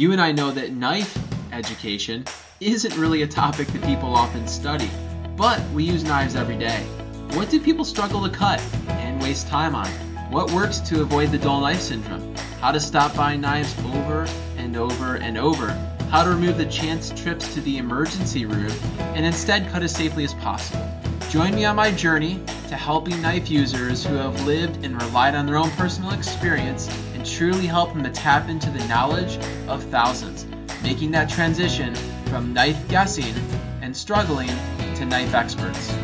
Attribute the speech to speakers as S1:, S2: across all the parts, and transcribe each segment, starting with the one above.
S1: You and I know that knife education isn't really a topic that people often study, but we use knives every day. What do people struggle to cut and waste time on? What works to avoid the dull knife syndrome? How to stop buying knives over and over and over? How to remove the chance trips to the emergency room and instead cut as safely as possible? Join me on my journey to helping knife users who have lived and relied on their own personal experience and truly help them to tap into the knowledge of thousands, making that transition from knife guessing and struggling to knife experts.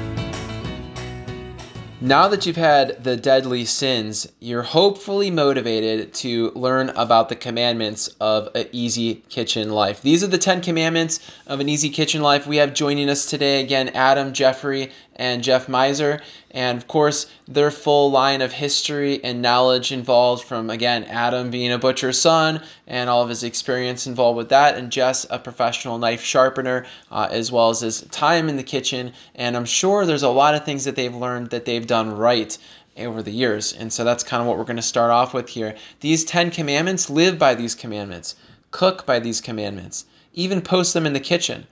S1: Now that you've had the deadly sins, you're hopefully motivated to learn about the commandments of an easy kitchen life. These are the 10 commandments of an easy kitchen life. We have joining us today again Adam, Jeffrey, and Jeff Miser. And of course, their full line of history and knowledge involved from, again, Adam being a butcher's son and all of his experience involved with that, and Jess, a professional knife sharpener, uh, as well as his time in the kitchen. And I'm sure there's a lot of things that they've learned that they've done right over the years. And so that's kind of what we're going to start off with here. These 10 commandments live by these commandments, cook by these commandments, even post them in the kitchen.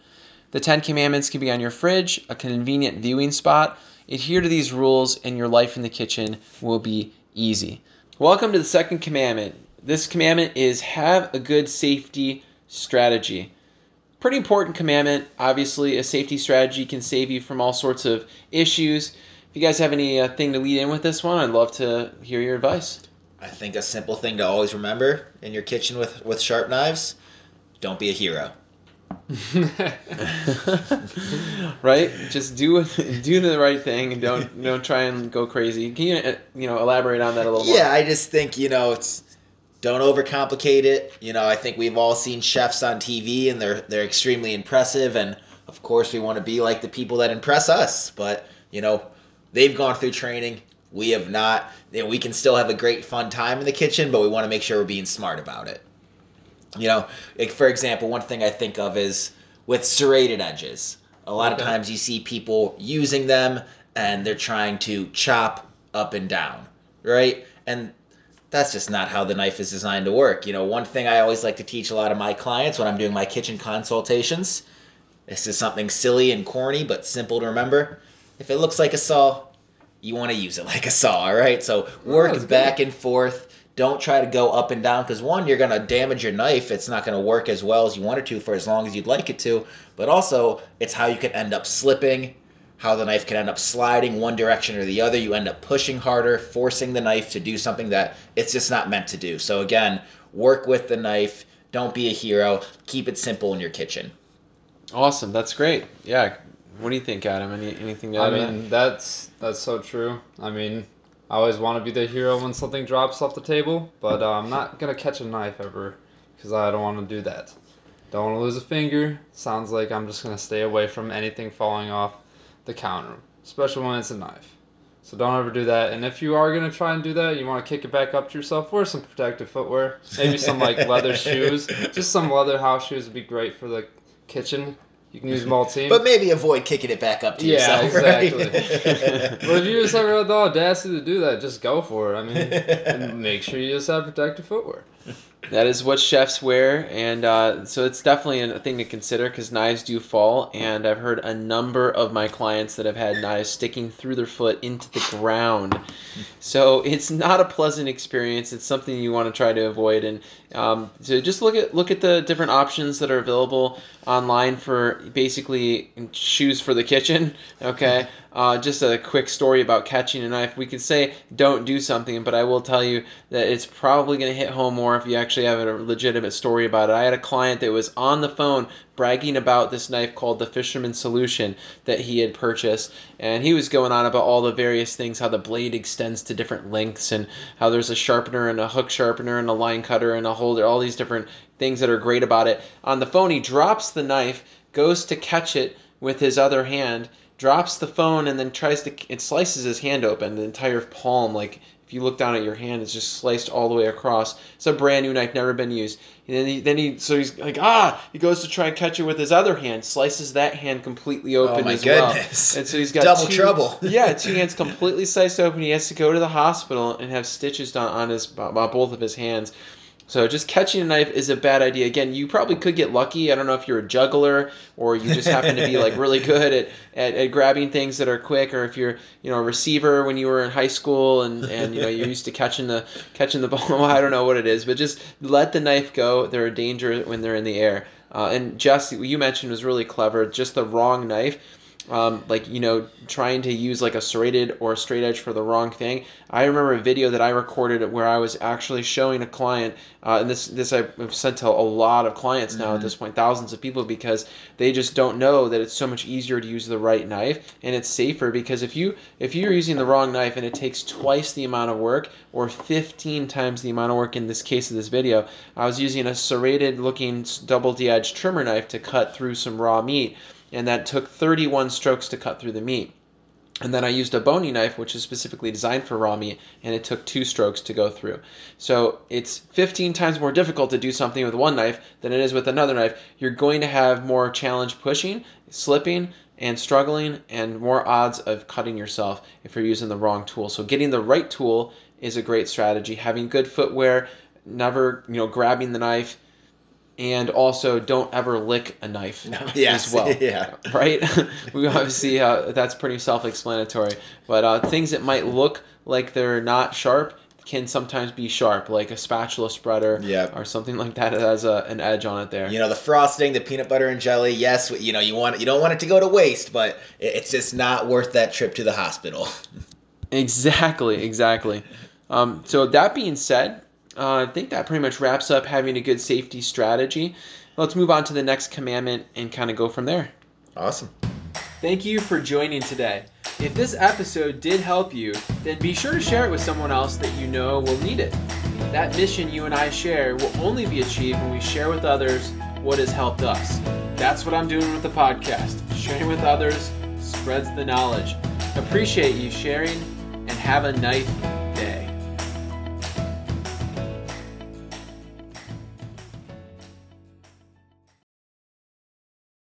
S1: The Ten Commandments can be on your fridge, a convenient viewing spot. Adhere to these rules, and your life in the kitchen will be easy. Welcome to the second commandment. This commandment is have a good safety strategy. Pretty important commandment. Obviously, a safety strategy can save you from all sorts of issues. If you guys have anything uh, to lead in with this one, I'd love to hear your advice.
S2: I think a simple thing to always remember in your kitchen with, with sharp knives don't be a hero.
S1: right? Just do do the right thing and don't don't try and go crazy. Can you uh, you know elaborate on that a little more?
S2: Yeah, I just think you know it's don't overcomplicate it. You know, I think we've all seen chefs on TV and they're they're extremely impressive, and of course we want to be like the people that impress us. But you know, they've gone through training. We have not. You know, we can still have a great fun time in the kitchen, but we want to make sure we're being smart about it. You know, like for example, one thing I think of is with serrated edges. A lot okay. of times you see people using them and they're trying to chop up and down, right? And that's just not how the knife is designed to work. You know, one thing I always like to teach a lot of my clients when I'm doing my kitchen consultations this is something silly and corny, but simple to remember. If it looks like a saw, you want to use it like a saw, all right? So oh, work oh, back and forth don't try to go up and down because one, you're gonna damage your knife. It's not gonna work as well as you want it to for as long as you'd like it to. But also, it's how you can end up slipping, how the knife can end up sliding one direction or the other. You end up pushing harder, forcing the knife to do something that it's just not meant to do. So again, work with the knife. Don't be a hero. Keep it simple in your kitchen.
S1: Awesome. That's great. Yeah. What do you think, Adam? Any anything? To
S3: I mean, that's that's so true. I mean, I always want to be the hero when something drops off the table, but uh, I'm not gonna catch a knife ever because I don't want to do that. Don't want to lose a finger. Sounds like I'm just gonna stay away from anything falling off the counter, especially when it's a knife. So don't ever do that. And if you are gonna try and do that, you want to kick it back up to yourself. Wear some protective footwear, maybe some like leather shoes. Just some leather house shoes would be great for the kitchen you can use Maltine.
S2: but maybe avoid kicking it back up to yeah, yourself. exactly.
S3: Right? but if you just have the audacity to do that, just go for it. I mean, make sure you just have protective footwear.
S1: That is what chefs wear, and uh, so it's definitely a thing to consider because knives do fall. And I've heard a number of my clients that have had knives sticking through their foot into the ground. So it's not a pleasant experience. It's something you want to try to avoid. And um, so just look at look at the different options that are available online for basically shoes for the kitchen. Okay, uh, just a quick story about catching a knife. We could say don't do something, but I will tell you that it's probably going to hit home more if you actually have a legitimate story about it. I had a client that was on the phone bragging about this knife called the Fisherman Solution that he had purchased, and he was going on about all the various things, how the blade extends to different lengths, and how there's a sharpener and a hook sharpener and a line cutter and a holder, all these different things that are great about it. On the phone, he drops the knife, goes to catch it with his other hand drops the phone and then tries to it slices his hand open. The entire palm like if you look down at your hand it's just sliced all the way across. It's a brand new knife never been used. And then he then he so he's like ah! He goes to try and catch it with his other hand slices that hand completely open oh my as goodness. well and so he's got
S2: double
S1: two,
S2: trouble.
S1: Yeah two hands completely sliced open. He has to go to the hospital and have stitches done on his on both of his hands So just catching a knife is a bad idea. Again, you probably could get lucky. I don't know if you're a juggler or you just happen to be like really good at, at, at grabbing things that are quick, or if you're you know a receiver when you were in high school and, and you know you're used to catching the catching the ball. I don't know what it is, but just let the knife go. They're a danger when they're in the air. Uh, and Jess, what you mentioned was really clever. Just the wrong knife um, like you know trying to use like a serrated or a straight edge for the wrong thing. I remember a video that I recorded where I was actually showing a client, uh, and this this I've sent to a lot of clients now mm-hmm. at this point, thousands of people because they just don't know that it's so much easier to use the right knife and it's safer because if you if you're using the wrong knife and it takes twice the amount of work or 15 times the amount of work in this case of this video, I was using a serrated looking double D-edged trimmer knife to cut through some raw meat and that took 31 strokes to cut through the meat. And then I used a boning knife, which is specifically designed for raw meat, and it took two strokes to go through. So it's 15 times more difficult to do something with one knife than it is with another knife. You're going to have more challenge pushing, slipping, and struggling, and more odds of cutting yourself if you're using the wrong tool. So getting the right tool is a great strategy. Having good footwear, never you know grabbing the knife and also don't ever lick a knife
S2: yes.
S1: as well.
S2: yeah.
S1: Right? we obviously uh, that's pretty self-explanatory. But uh, things that might look like they're not sharp can sometimes be sharp, like a spatula spreader
S2: yep.
S1: or something like that. It has a, an edge on it there.
S2: You know, the frosting, the peanut butter and jelly. Yes, you know, you want you don't want it to go to waste, but it's just not worth that trip to the hospital.
S1: exactly, exactly. Um, so that being said, uh, I think that pretty much wraps up having a good safety strategy. Let's move on to the next commandment and kind of go from there.
S2: Awesome.
S1: Thank you for joining today. If this episode did help you, then be sure to share it with someone else that you know will need it. That mission you and I share will only be achieved when we share with others what has helped us. That's what I'm doing with the podcast. Sharing with others spreads the knowledge. Appreciate you sharing and have a nice